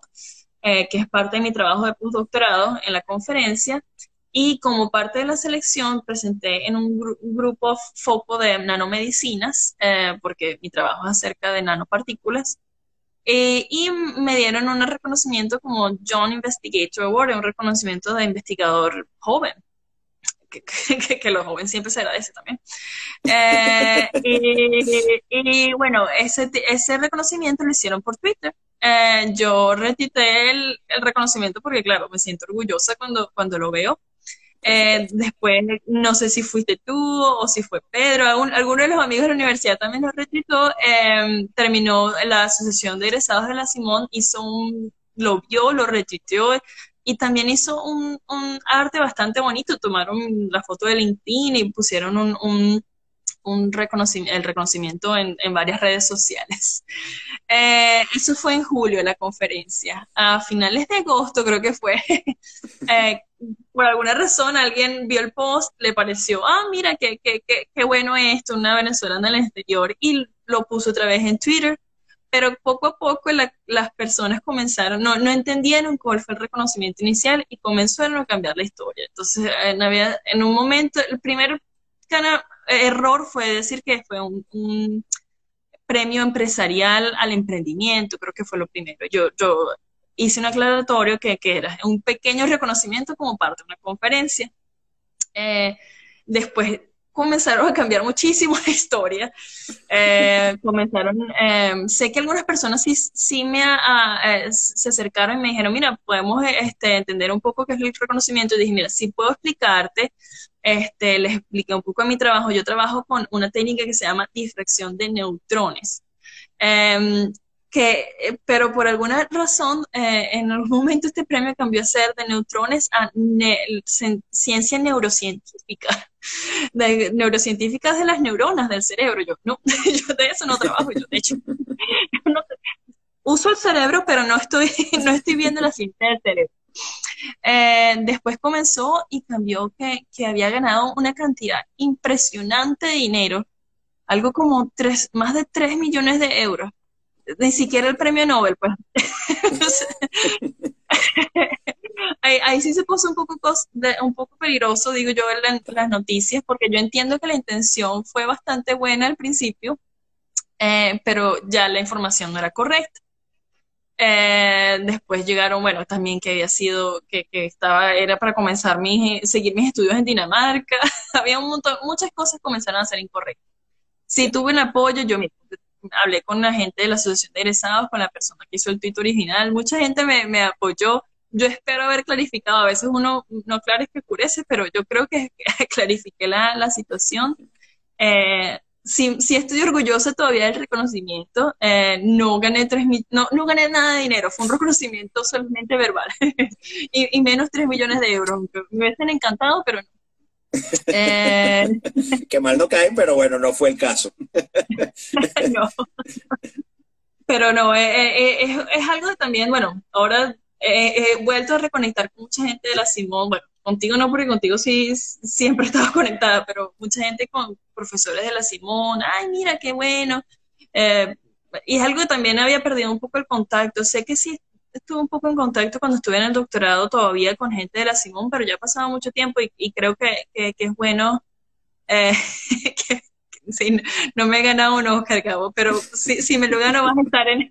eh, que es parte de mi trabajo de postdoctorado en la conferencia, y como parte de la selección presenté en un, grupo foco de nanomedicinas, eh, porque mi trabajo es acerca de nanopartículas, eh, y me dieron un reconocimiento como John Investigator Award, un reconocimiento de investigador joven. Que, que, los jóvenes siempre se agradece también. Eh, y, bueno, ese, ese reconocimiento lo hicieron por Twitter. Eh, yo retité el, el, reconocimiento porque, claro, me siento orgullosa cuando, cuando lo veo. Eh, después, no sé si fuiste tú o si fue Pedro, alguno de los amigos de la universidad también lo retritó. Em, terminó la Asociación de Egresados de la Simón, hizo un, lo vio, lo retuiteó y también hizo un, un, arte bastante bonito. Tomaron la foto de LinkedIn y pusieron un, un un reconocimiento, el reconocimiento en, en, varias redes sociales. Eh, eso fue en julio, la conferencia. A finales de agosto creo que fue, eh, por alguna razón alguien vio el post, le pareció, ah, mira, qué, qué, qué, qué bueno esto, una venezolana en el exterior, y lo puso otra vez en Twitter. Pero poco a poco las personas comenzaron, no, no entendieron cuál fue el reconocimiento inicial y comenzaron a cambiar la historia. Entonces, en, había, en un momento, el primer error fue decir que fue un, premio empresarial al emprendimiento, creo que fue lo primero. Yo, yo hice un aclaratorio que, que era un pequeño reconocimiento como parte de una conferencia. Eh, después comenzaron a cambiar muchísimo la historia. Eh, comenzaron, eh, sé que algunas personas sí, sí me se acercaron y me dijeron, mira, podemos este, entender un poco qué es el reconocimiento. Y dije, mira, si puedo explicarte este, les expliqué un poco de mi trabajo. Yo trabajo con una técnica que se llama difracción de neutrones. Em, que, eh, pero por alguna razón, eh, en algún momento este premio cambió a ser de neutrones a ciencia neurocientífica, de neurocientíficas de las neuronas del cerebro. Yo, no, yo de eso no trabajo, yo de hecho, uso el cerebro, pero no estoy, no estoy viendo la ciencia del cerebro. Eh, después comenzó y cambió que, que, había ganado una cantidad impresionante de dinero, algo como tres, más de 3 millones de euros. Ni siquiera el premio Nobel, pues. ahí, sí se puso un poco, un poco peligroso, digo yo, en, las noticias, porque yo entiendo que la intención fue bastante buena al principio, eh, pero ya la información no era correcta. Eh, después llegaron, bueno, también que había sido, que, que estaba, era para comenzar mi, seguir mis estudios en Dinamarca. había un montón, muchas cosas comenzaron a ser incorrectas. Sí tuve un apoyo, yo me, hablé con la gente de la Asociación de Egresados, con la persona que hizo el tweet original, mucha gente me, apoyó. Yo espero haber clarificado, a veces uno no claro es que oscurece, pero yo creo que clarifiqué la, situación. Eh, sí, estoy orgullosa todavía del reconocimiento. Eh, no gané tres no, no gané nada de dinero, fue un reconocimiento solamente verbal y, menos tres millones de euros. Me hubiesen encantado, pero no. Eh... que mal no caen, pero bueno, no fue el caso. no. pero no, eh, eh, eh, es, es, algo también, bueno, ahora he vuelto a reconectar con mucha gente de la Simón, bueno, contigo no, porque contigo sí siempre estaba conectada, pero mucha gente con profesores de la Simón, ay, mira, qué bueno. y es algo que también había perdido un poco el contacto. Sé que sí estuve un poco en contacto cuando estuve en el doctorado todavía con gente de la Simón, pero ya ha pasado mucho tiempo y, creo que, que, es bueno eh, que, sí, no me he ganado un Oscar, Cabo, pero si, si me lo gano vas a estar en,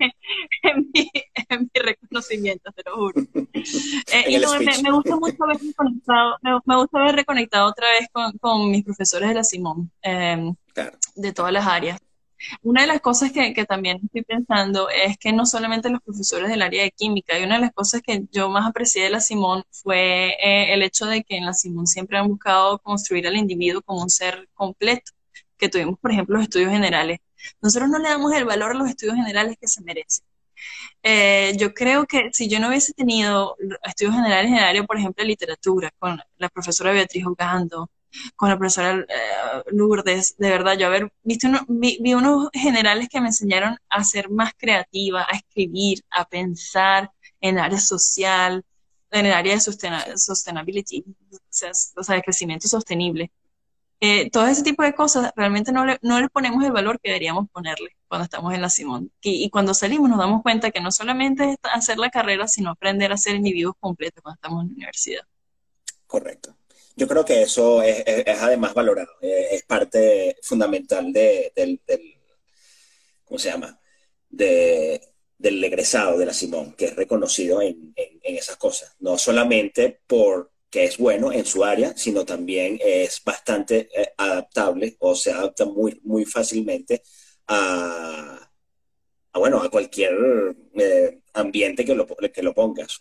en, mi, en mi reconocimiento, te lo juro. Eh, y me, gusta mucho haber reconectado, me, gusta haber reconectado otra vez con, con mis profesores de la Simón, eh, de todas las áreas. Una de las cosas que, también estoy pensando es que no solamente los profesores del área de química, y una de las cosas que yo más aprecié de la Simón fue eh, el hecho de que en la Simón siempre han buscado construir al individuo como un ser completo, que tuvimos, por ejemplo, los estudios generales. Nosotros no le damos el valor a los estudios generales que se merecen. Eh, yo creo que si yo no hubiese tenido estudios generales en el área, por ejemplo, de literatura, con la profesora Beatriz Ogando, con la profesora eh, Lourdes, de verdad, yo haber visto vi, unos generales que me enseñaron a ser más creativa, a escribir, a pensar en el área social, en el área de sustainability, o sea, de crecimiento sostenible. Eh, todo ese tipo de cosas realmente no le, no le ponemos el valor que deberíamos ponerle cuando estamos en la Simón. Y, y, cuando salimos nos damos cuenta que no solamente es hacer la carrera, sino aprender a ser individuos completos cuando estamos en la universidad. Correcto. Yo creo que eso es, además valorado, eh, es parte fundamental de, del, ¿cómo se llama? De, del egresado de la Simón, que es reconocido en, esas cosas, no solamente por que es bueno en su área, sino también es bastante eh, adaptable o se adapta muy, muy fácilmente a, a bueno, a cualquier eh, ambiente que lo, que lo pongas.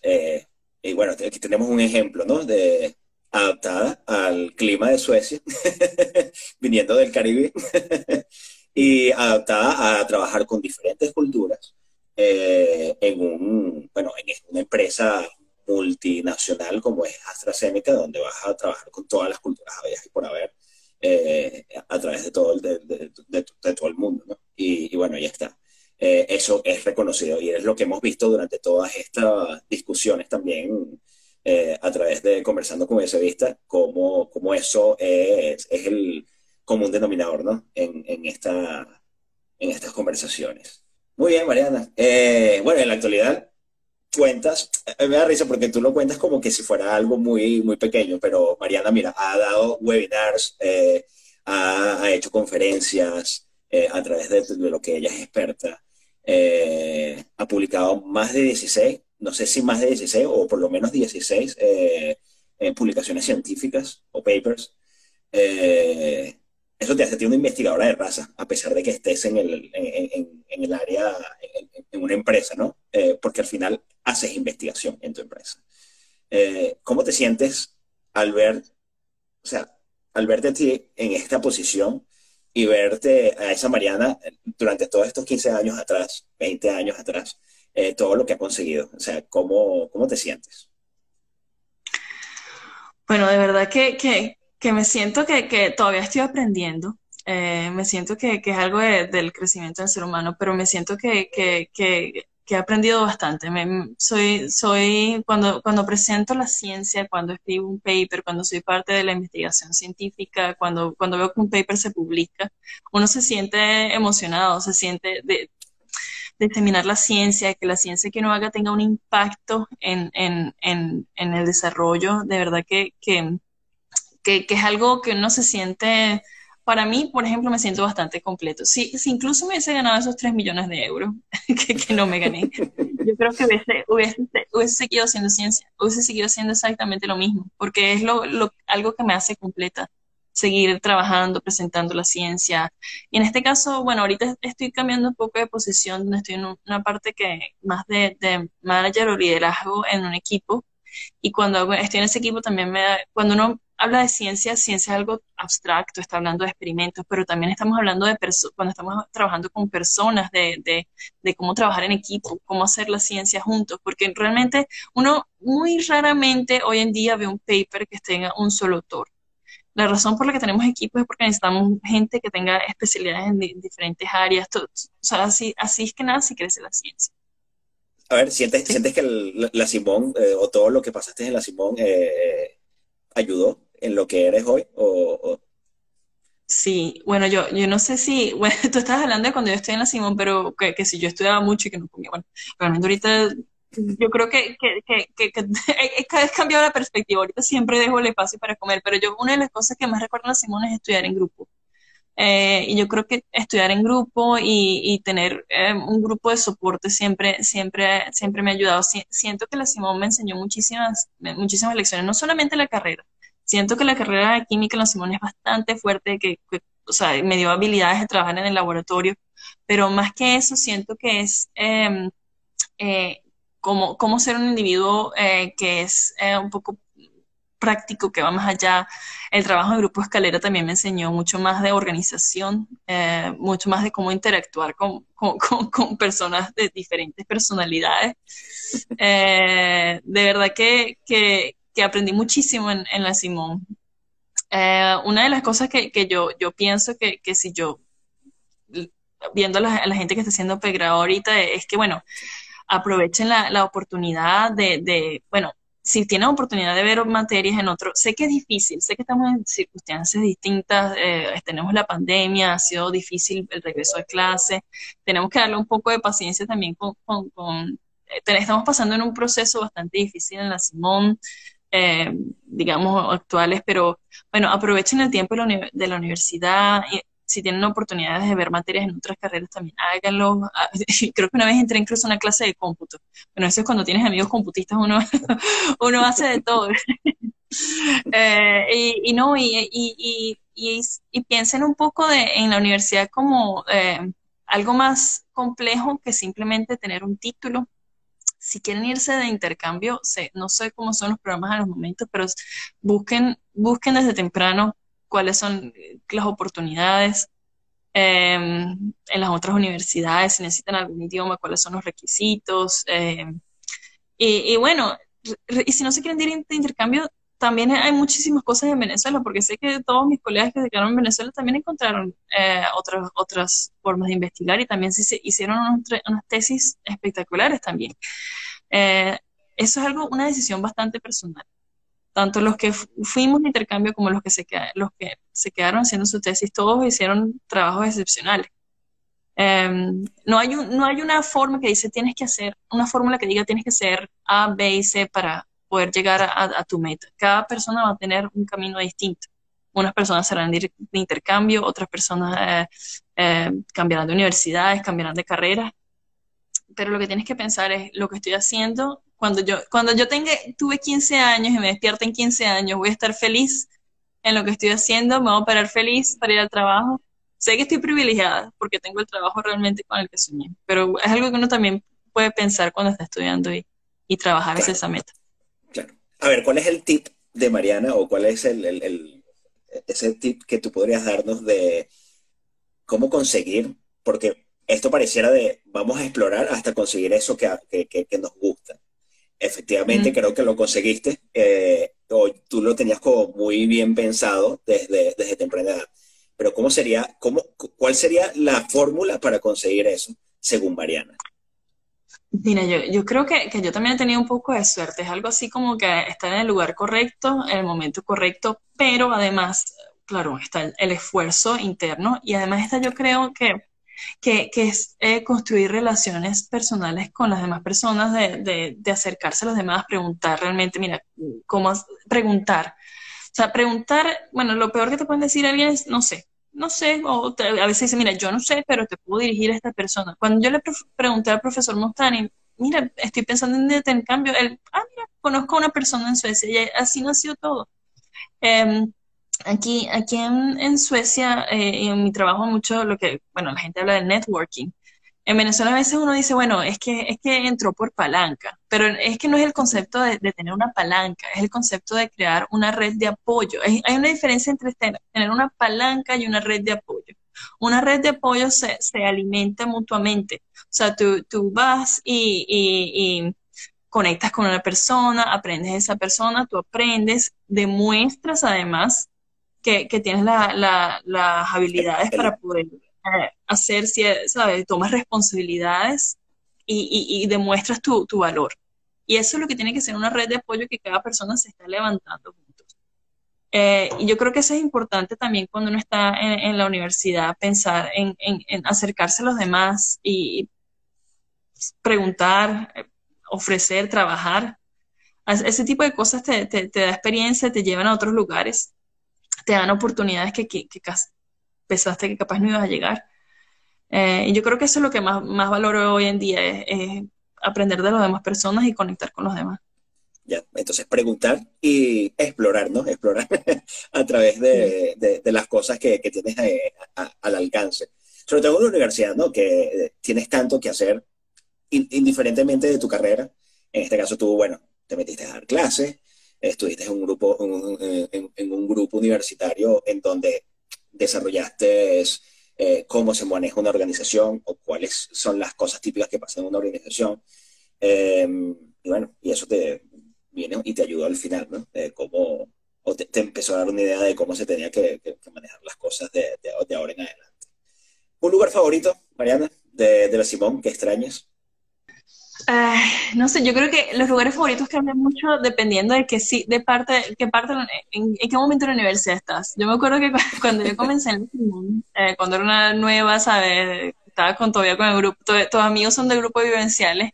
y bueno, aquí tenemos un ejemplo, ¿no? De, adaptada al clima de Suecia, viniendo del Caribe, y adaptada a trabajar con diferentes culturas eh, en, un, bueno, en una empresa multinacional como es AstraZeneca, donde vas a trabajar con todas las culturas y por haber eh, a través de todo el, de, todo el mundo. Y, bueno, ya está. Eh, eso es reconocido y es lo que hemos visto durante todas estas discusiones también eh, a través de conversando con ese vista, cómo, cómo eso es, es, el común denominador ¿no? en, en, esta, en estas conversaciones. Muy bien, Mariana. Eh, bueno, en la actualidad cuentas, eh, me da risa porque tú lo cuentas como que si fuera algo muy, muy pequeño, pero Mariana, mira, ha dado webinars, ha, ha, hecho conferencias a través de, de, lo que ella es experta, ha publicado más de 16 no sé si más de 16 o por lo menos 16 eh, eh, publicaciones científicas o papers. Eh, eso te hace ti una investigadora de raza, a pesar de que estés en el, en, en el área, en, una empresa, ¿no? porque al final haces investigación en tu empresa. ¿Cómo te sientes al ver, o sea, al verte a ti en esta posición y verte a esa Mariana durante todos estos 15 años atrás, 20 años atrás, eh, todo lo que ha conseguido. O sea, ¿cómo, cómo te sientes? Bueno, de verdad que, que, que me siento que, que, todavía estoy aprendiendo. Eh, me siento que, es algo del crecimiento del ser humano, pero me siento que, he aprendido bastante. Me, soy, soy, cuando, cuando presento la ciencia, cuando escribo un paper, cuando soy parte de la investigación científica, cuando, cuando veo que un paper se publica, uno se siente emocionado, se siente, de, diseminar la ciencia, que la ciencia que uno haga tenga un impacto en, en, en, en el desarrollo, de verdad que, que, que, es algo que uno se siente, para mí, por ejemplo, me siento bastante completo. Si, si incluso me hubiese ganado esos 3 millones de euros que, que no me gané, yo creo que hubiese, hubiese, hubiese, seguido haciendo ciencia, hubiese seguido haciendo exactamente lo mismo, porque es lo, lo, algo que me hace completa seguir trabajando, presentando la ciencia. Y en este caso, bueno, ahorita estoy cambiando un poco de posición, estoy en una parte que más de, de manager o liderazgo en un equipo. Y cuando estoy en ese equipo también cuando uno habla de ciencia, ciencia es algo abstracto, está hablando de experimentos, pero también estamos hablando de cuando estamos trabajando con personas, de, de, de, cómo trabajar en equipo, cómo hacer la ciencia juntos, porque realmente uno muy raramente hoy en día ve un paper que tenga un solo autor. La razón por la que tenemos equipos es porque necesitamos gente que tenga especialidades en diferentes áreas. o sea, así, así es que nada, si crece la ciencia. A ver, ¿sientes, ¿sientes que la Simón eh, o todo lo que pasaste en la Simón eh, ayudó en lo que eres hoy? O, Sí, bueno, yo, yo no sé si, bueno, tú estás hablando de cuando yo estoy en la Simón, pero que, que si yo estudiaba mucho y que no comía, bueno, realmente ahorita yo creo que, que, que, que, que he cambiado la perspectiva. Ahorita siempre dejo el espacio para comer, pero yo una de las cosas que más recuerdo en Simón es estudiar en grupo. Eh, y yo creo que estudiar en grupo y, y tener eh, un grupo de soporte siempre, siempre, siempre me ha ayudado. siento que la Simón me enseñó muchísimas, muchísimas lecciones, no solamente la carrera. Siento que la carrera de química en la Simón es bastante fuerte, que, o sea, me dio habilidades de trabajar en el laboratorio, pero más que eso, siento que es em, eh, como, cómo ser un individuo eh, que es eh, un poco práctico, que va más allá. El trabajo en grupo escalera también me enseñó mucho más de organización, eh, mucho más de cómo interactuar con, con, con, personas de diferentes personalidades. de verdad que, que, que, aprendí muchísimo en, en la Simón. una de las cosas que, que yo, yo pienso que, que si yo, viendo a la, la gente que está haciendo pregrado ahorita, es que, bueno, aprovechen la, la oportunidad de, de, bueno, si tienen oportunidad de ver materias en otro, sé que es difícil, sé que estamos en circunstancias distintas, eh, tenemos la pandemia, ha sido difícil el regreso a clase, tenemos que darle un poco de paciencia también con, con, eh, estamos pasando en un proceso bastante difícil en la Simón, eh, digamos, actuales, pero bueno, aprovechen el tiempo de la universidad, si tienen oportunidades de ver materias en otras carreras, también háganlo. Ah, creo que una vez entré incluso a una clase de cómputo. Bueno, eso es cuando tienes amigos computistas, uno, uno hace de todo. eh, y, no, y, y, piensen un poco de, en la universidad como eh, algo más complejo que simplemente tener un título. Si quieren irse de intercambio, no sé cómo son los programas a los momentos, pero busquen, busquen desde temprano cuáles son las oportunidades em, en las otras universidades, si necesitan algún idioma, cuáles son los requisitos. Em, y, bueno, y si no se quieren ir de intercambio, también hay muchísimas cosas en Venezuela, porque sé que todos mis colegas que se quedaron en Venezuela también encontraron eh, otras, otras formas de investigar y también se hicieron unas, tesis espectaculares también. Eh, eso es algo, una decisión bastante personal tanto los que fuimos de intercambio como los que se, los que se quedaron haciendo su tesis, todos hicieron trabajos excepcionales. Em, no, hay no hay una forma que dice tienes que hacer, una fórmula que diga tienes que hacer A, B y C para poder llegar a, tu meta. Cada persona va a tener un camino distinto. Unas personas serán de, intercambio, otras personas eh, eh, cambiarán de universidades, cambiarán de carreras. Pero lo que tienes que pensar es lo que estoy haciendo cuando yo, cuando yo tenga, tuve 15 años y me despierto en 15 años, voy a estar feliz en lo que estoy haciendo, me voy a parar feliz para ir al trabajo. Sé que estoy privilegiada porque tengo el trabajo realmente con el que soñé, pero es algo que uno también puede pensar cuando está estudiando y, y trabajar hacia esa meta. Claro. A ver, ¿cuál es el tip de Mariana o cuál es el, el, el, ese tip que tú podrías darnos de cómo conseguir? Porque esto pareciera de vamos a explorar hasta conseguir eso que, que, que nos gusta efectivamente creo que lo conseguiste, eh, o tú lo tenías como muy bien pensado desde, desde temprana edad. Pero ¿cómo sería, cómo, ¿cuál sería la fórmula para conseguir eso, según Mariana? Mira, yo, yo creo que, que, yo también he tenido un poco de suerte. Es algo así como que estar en el lugar correcto, en el momento correcto, pero además, claro, está el, el esfuerzo interno y además está yo creo que que, es eh, construir relaciones personales con las demás personas, de, acercarse a los demás, preguntar realmente, mira, cómo preguntar. O sea, preguntar, bueno, lo peor que te pueden decir alguien es, no sé, no sé, o a veces dice, mira, yo no sé, pero te puedo dirigir a esta persona. Cuando yo le pregunté al profesor Mostani, mira, estoy pensando en intercambio, él, ah, mira, conozco a una persona en Suecia y así nació todo. Eh, Aquí, aquí en, Suecia, eh, en mi trabajo mucho lo que, bueno, la gente habla de networking. En Venezuela a veces uno dice, bueno, es que, es que entró por palanca, pero es que no es el concepto de, tener una palanca, es el concepto de crear una red de apoyo. Hay, una diferencia entre tener una palanca y una red de apoyo. Una red de apoyo se, se alimenta mutuamente. O sea, tú, tú vas y, y, y conectas con una persona, aprendes de esa persona, tú aprendes, demuestras además que, tienes las habilidades para poder eh, hacer, ¿sabes? Tomas responsabilidades y, demuestras tu, valor. Y eso es lo que tiene que ser una red de apoyo que cada persona se está levantando juntos. Eh, y yo creo que eso es importante también cuando uno está en, la universidad, pensar en, acercarse a los demás y preguntar, ofrecer, trabajar. Ese tipo de cosas te, da experiencia, te llevan a otros lugares, te dan oportunidades que, que, pensaste que capaz no ibas a llegar. Eh, y yo creo que eso es lo que más, más valoro hoy en día, es, aprender de las demás personas y conectar con los demás. Ya, entonces preguntar y explorar, ¿no? Explorar a través de, de, las cosas que, que tienes eh, al alcance. Sobre todo en la universidad, ¿no? Que tienes tanto que hacer indiferentemente de tu carrera. En este caso tú, bueno, te metiste a dar clases, estuviste en un grupo, en, un grupo universitario en donde desarrollaste eh, cómo se maneja una organización o cuáles son las cosas típicas que pasan en una organización. Em, y bueno, y eso te viene y te ayudó al final, ¿no? cómo, o te, empezó a dar una idea de cómo se tenía que, manejar las cosas de, de, ahora en adelante. ¿Un lugar favorito, Mariana, de, de la Simón, que no sé, yo creo que los lugares favoritos cambian mucho dependiendo de que sí, de parte, qué parte, en, qué momento de la universidad estás. Yo me acuerdo que cuando yo comencé en eh, cuando era una nueva, ¿sabes? Estaba con, todavía con el grupo, todos amigos son de grupos vivenciales.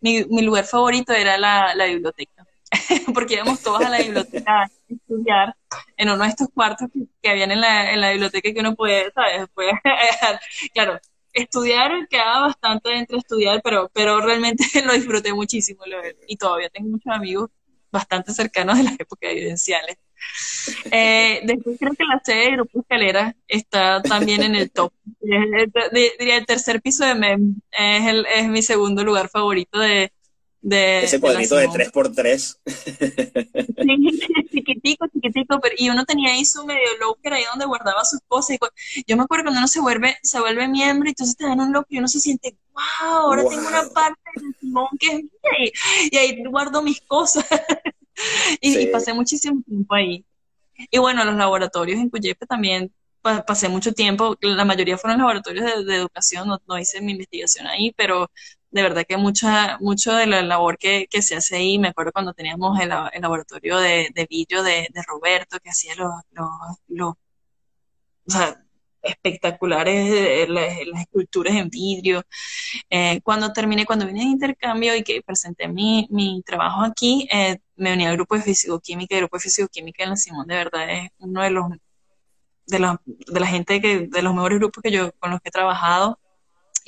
Mi, mi lugar favorito era la, la biblioteca, porque íbamos todos a la biblioteca a estudiar en uno de estos cuartos que, que habían en la, en la biblioteca que uno puede, ¿sabes? Puede, claro, estudiar quedaba bastante entre estudiar, pero, pero realmente lo disfruté muchísimo y todavía tengo muchos amigos bastante cercanos de las épocas evidenciales. Eh, después creo que la sede de Grupo Escalera está también en el top. Diría el tercer piso de MEM es, el, es mi segundo lugar favorito de, ese cuadrito de, 3x3. Sí, chiquitico, chiquitico, pero, y uno tenía ahí su medio locker ahí donde guardaba sus cosas. Y yo me acuerdo cuando uno se vuelve, se vuelve miembro y entonces te dan un locker y uno se siente, wow, ahora tengo una parte del timón que es mía y, ahí guardo mis cosas. y, pasé muchísimo tiempo ahí. Y bueno, los laboratorios en Cuyepe también pasé mucho tiempo, la mayoría fueron laboratorios de, educación, no, no, hice mi investigación ahí, pero de verdad que mucha, mucho de la labor que, que se hace ahí, me acuerdo cuando teníamos el, el laboratorio de, de de, Roberto, que hacía los, los, espectaculares eh, las, esculturas en vidrio. Eh, cuando terminé, cuando vine de intercambio y que presenté mi, mi trabajo aquí, eh, me uní al grupo de físico-química. El grupo de físico-química en la Simón de verdad es uno de los de la, de la gente que, de los mejores grupos que yo, con los que he trabajado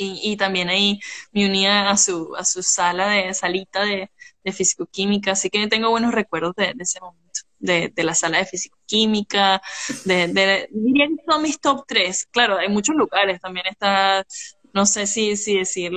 y, también ahí me unía a su, a su sala de salita de, de físico-química, así que tengo buenos recuerdos de, ese momento, de, la sala de físico-química, de, diría que son mis top tres, claro, hay muchos lugares, también está, no sé si, si decir,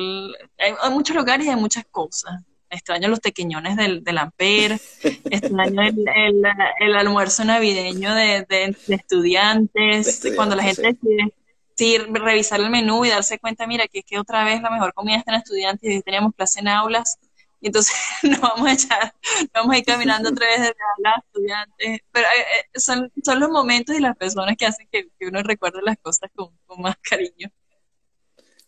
hay, muchos lugares y hay muchas cosas, extraño los tequeñones del, del Amper, extraño el, el, almuerzo navideño de, de, estudiantes, cuando la gente decide sí, revisar el menú y darse cuenta, mira, que es que otra vez la mejor comida está en estudiantes y teníamos clase en aulas, y entonces nos vamos a echar, vamos a ir caminando otra vez desde aulas estudiantes, pero eh, eh, son, son los momentos y las personas que hacen que, uno recuerde las cosas con, más cariño.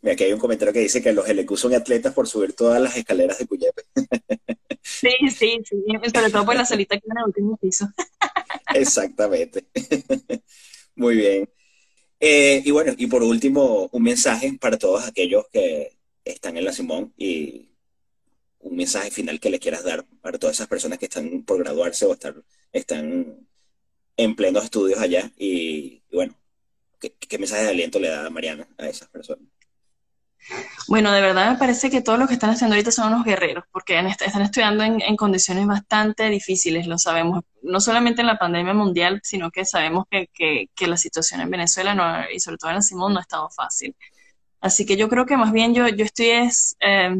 Mira, aquí hay un comentario que dice que los LQ son atletas por subir todas las escaleras de Cuyepe. Sí, sí, sí, sobre todo por la salita que en el último piso. Exactamente. Muy bien. Eh, y bueno, y por último, un mensaje para todos aquellos que están en la Simón y un mensaje final que le quieras dar para todas esas personas que están por graduarse o estar, están en plenos estudios allá. Y, bueno, ¿qué, mensaje de aliento le da Mariana a esas personas? Bueno, de verdad me parece que todos los que están haciendo ahorita son unos guerreros, porque están estudiando en, condiciones bastante difíciles, lo sabemos, no solamente en la pandemia mundial, sino que sabemos que, que, la situación en Venezuela y sobre todo en la Simón no ha estado fácil. Así que yo creo que más bien yo, yo estoy es, eh,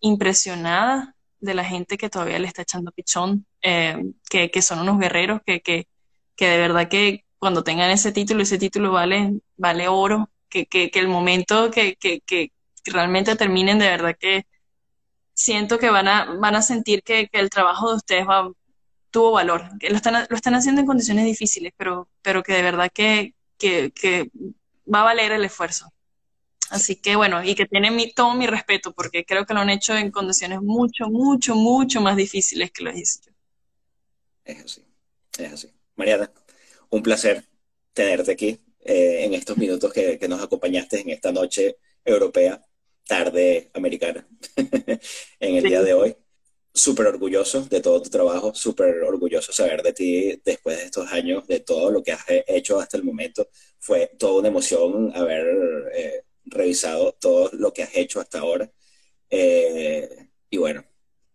impresionada de la gente que todavía le está echando pichón, eh, que, que, son unos guerreros, que, que, que de verdad que cuando tengan ese título, ese título vale, vale oro que, el momento que, realmente terminen, de verdad que siento que van a, van a sentir que, el trabajo de ustedes va, tuvo valor, que lo están, lo están haciendo en condiciones difíciles, pero, pero que de verdad que, que, que va a valer el esfuerzo. Así que bueno, y que tienen mi, todo mi respeto, porque creo que lo han hecho en condiciones mucho, mucho, mucho más difíciles que lo hice yo. Es así, es así. Mariana, un placer tenerte aquí eh, en estos minutos que, que, nos acompañaste en esta noche europea, tarde americana, en el día de hoy. Súper orgulloso de todo tu trabajo, súper orgulloso saber de ti después de estos años, de todo lo que has hecho hasta el momento. Fue toda una emoción haber eh, revisado todo lo que has hecho hasta ahora. Eh, y bueno,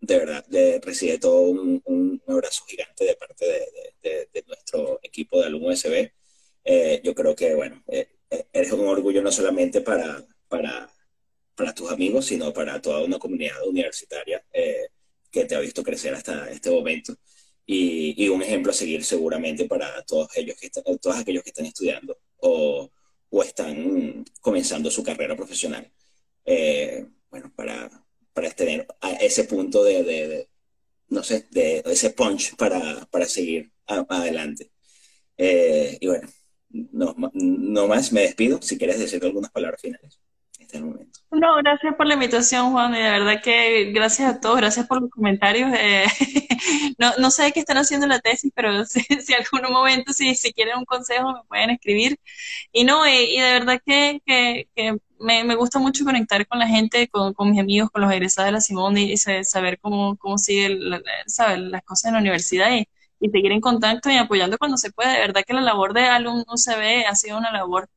de verdad, le recibe todo un, un, abrazo gigante de parte de, de, de nuestro equipo de alumnos USB. Eh, yo creo que, bueno, eh, eh, eres un orgullo no solamente para, para, para, tus amigos, sino para toda una comunidad universitaria eh, que te ha visto crecer hasta este momento. Y, y, un ejemplo a seguir seguramente para todos, ellos que están, todos aquellos que están estudiando o, o están comenzando su carrera profesional. Eh, bueno, para, para tener ese punto de, de, de, no sé, de ese punch para, para seguir adelante. Eh, y bueno, no, no más, me despido. Si quieres decir algunas palabras finales este momento. No, gracias por la invitación, Juan, y de verdad que gracias a todos, gracias por los comentarios. Eh, no, no sé qué están haciendo la tesis, pero si, si algún momento, si, si quieren un consejo, me pueden escribir. Y no, y, y de verdad que, que, me, me, gusta mucho conectar con la gente, con, con, mis amigos, con los egresados de la Simón y, saber cómo, cómo sigue la, sabe, las cosas en la universidad y, y, seguir en contacto y apoyando cuando se puede. De verdad que la labor de Alumno UCB ha sido una labor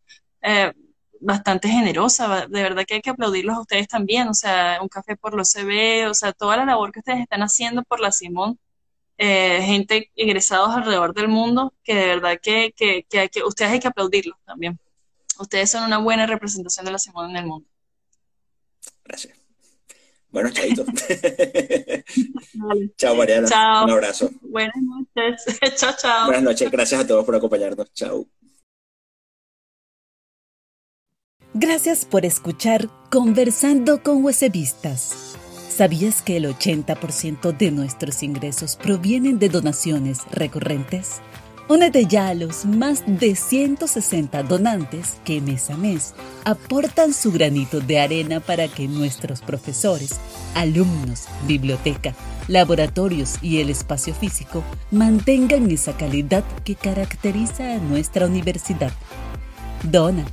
eh, bastante generosa, de verdad que hay que aplaudirlos a ustedes también, o sea, un café por los CB, o sea, toda la labor que ustedes están haciendo por la Simón, eh, gente egresados alrededor del mundo, que de verdad que, que, que, hay que ustedes hay que aplaudirlos también. Ustedes son una buena representación de la Simón en el mundo. Gracias. Bueno, chaito. vale. Chao, Mariana. Chao. Un abrazo. Buenas noches. chao, chao. Buenas noches. Gracias a todos por acompañarnos. Chao. Gracias por escuchar Conversando con Huesevistas. ¿Sabías que el 80% de nuestros ingresos provienen de donaciones recurrentes? Únete ya a los más de 160 donantes que mes a mes aportan su granito de arena para que nuestros profesores, alumnos, biblioteca, laboratorios y el espacio físico mantengan esa calidad que caracteriza a nuestra universidad. Dona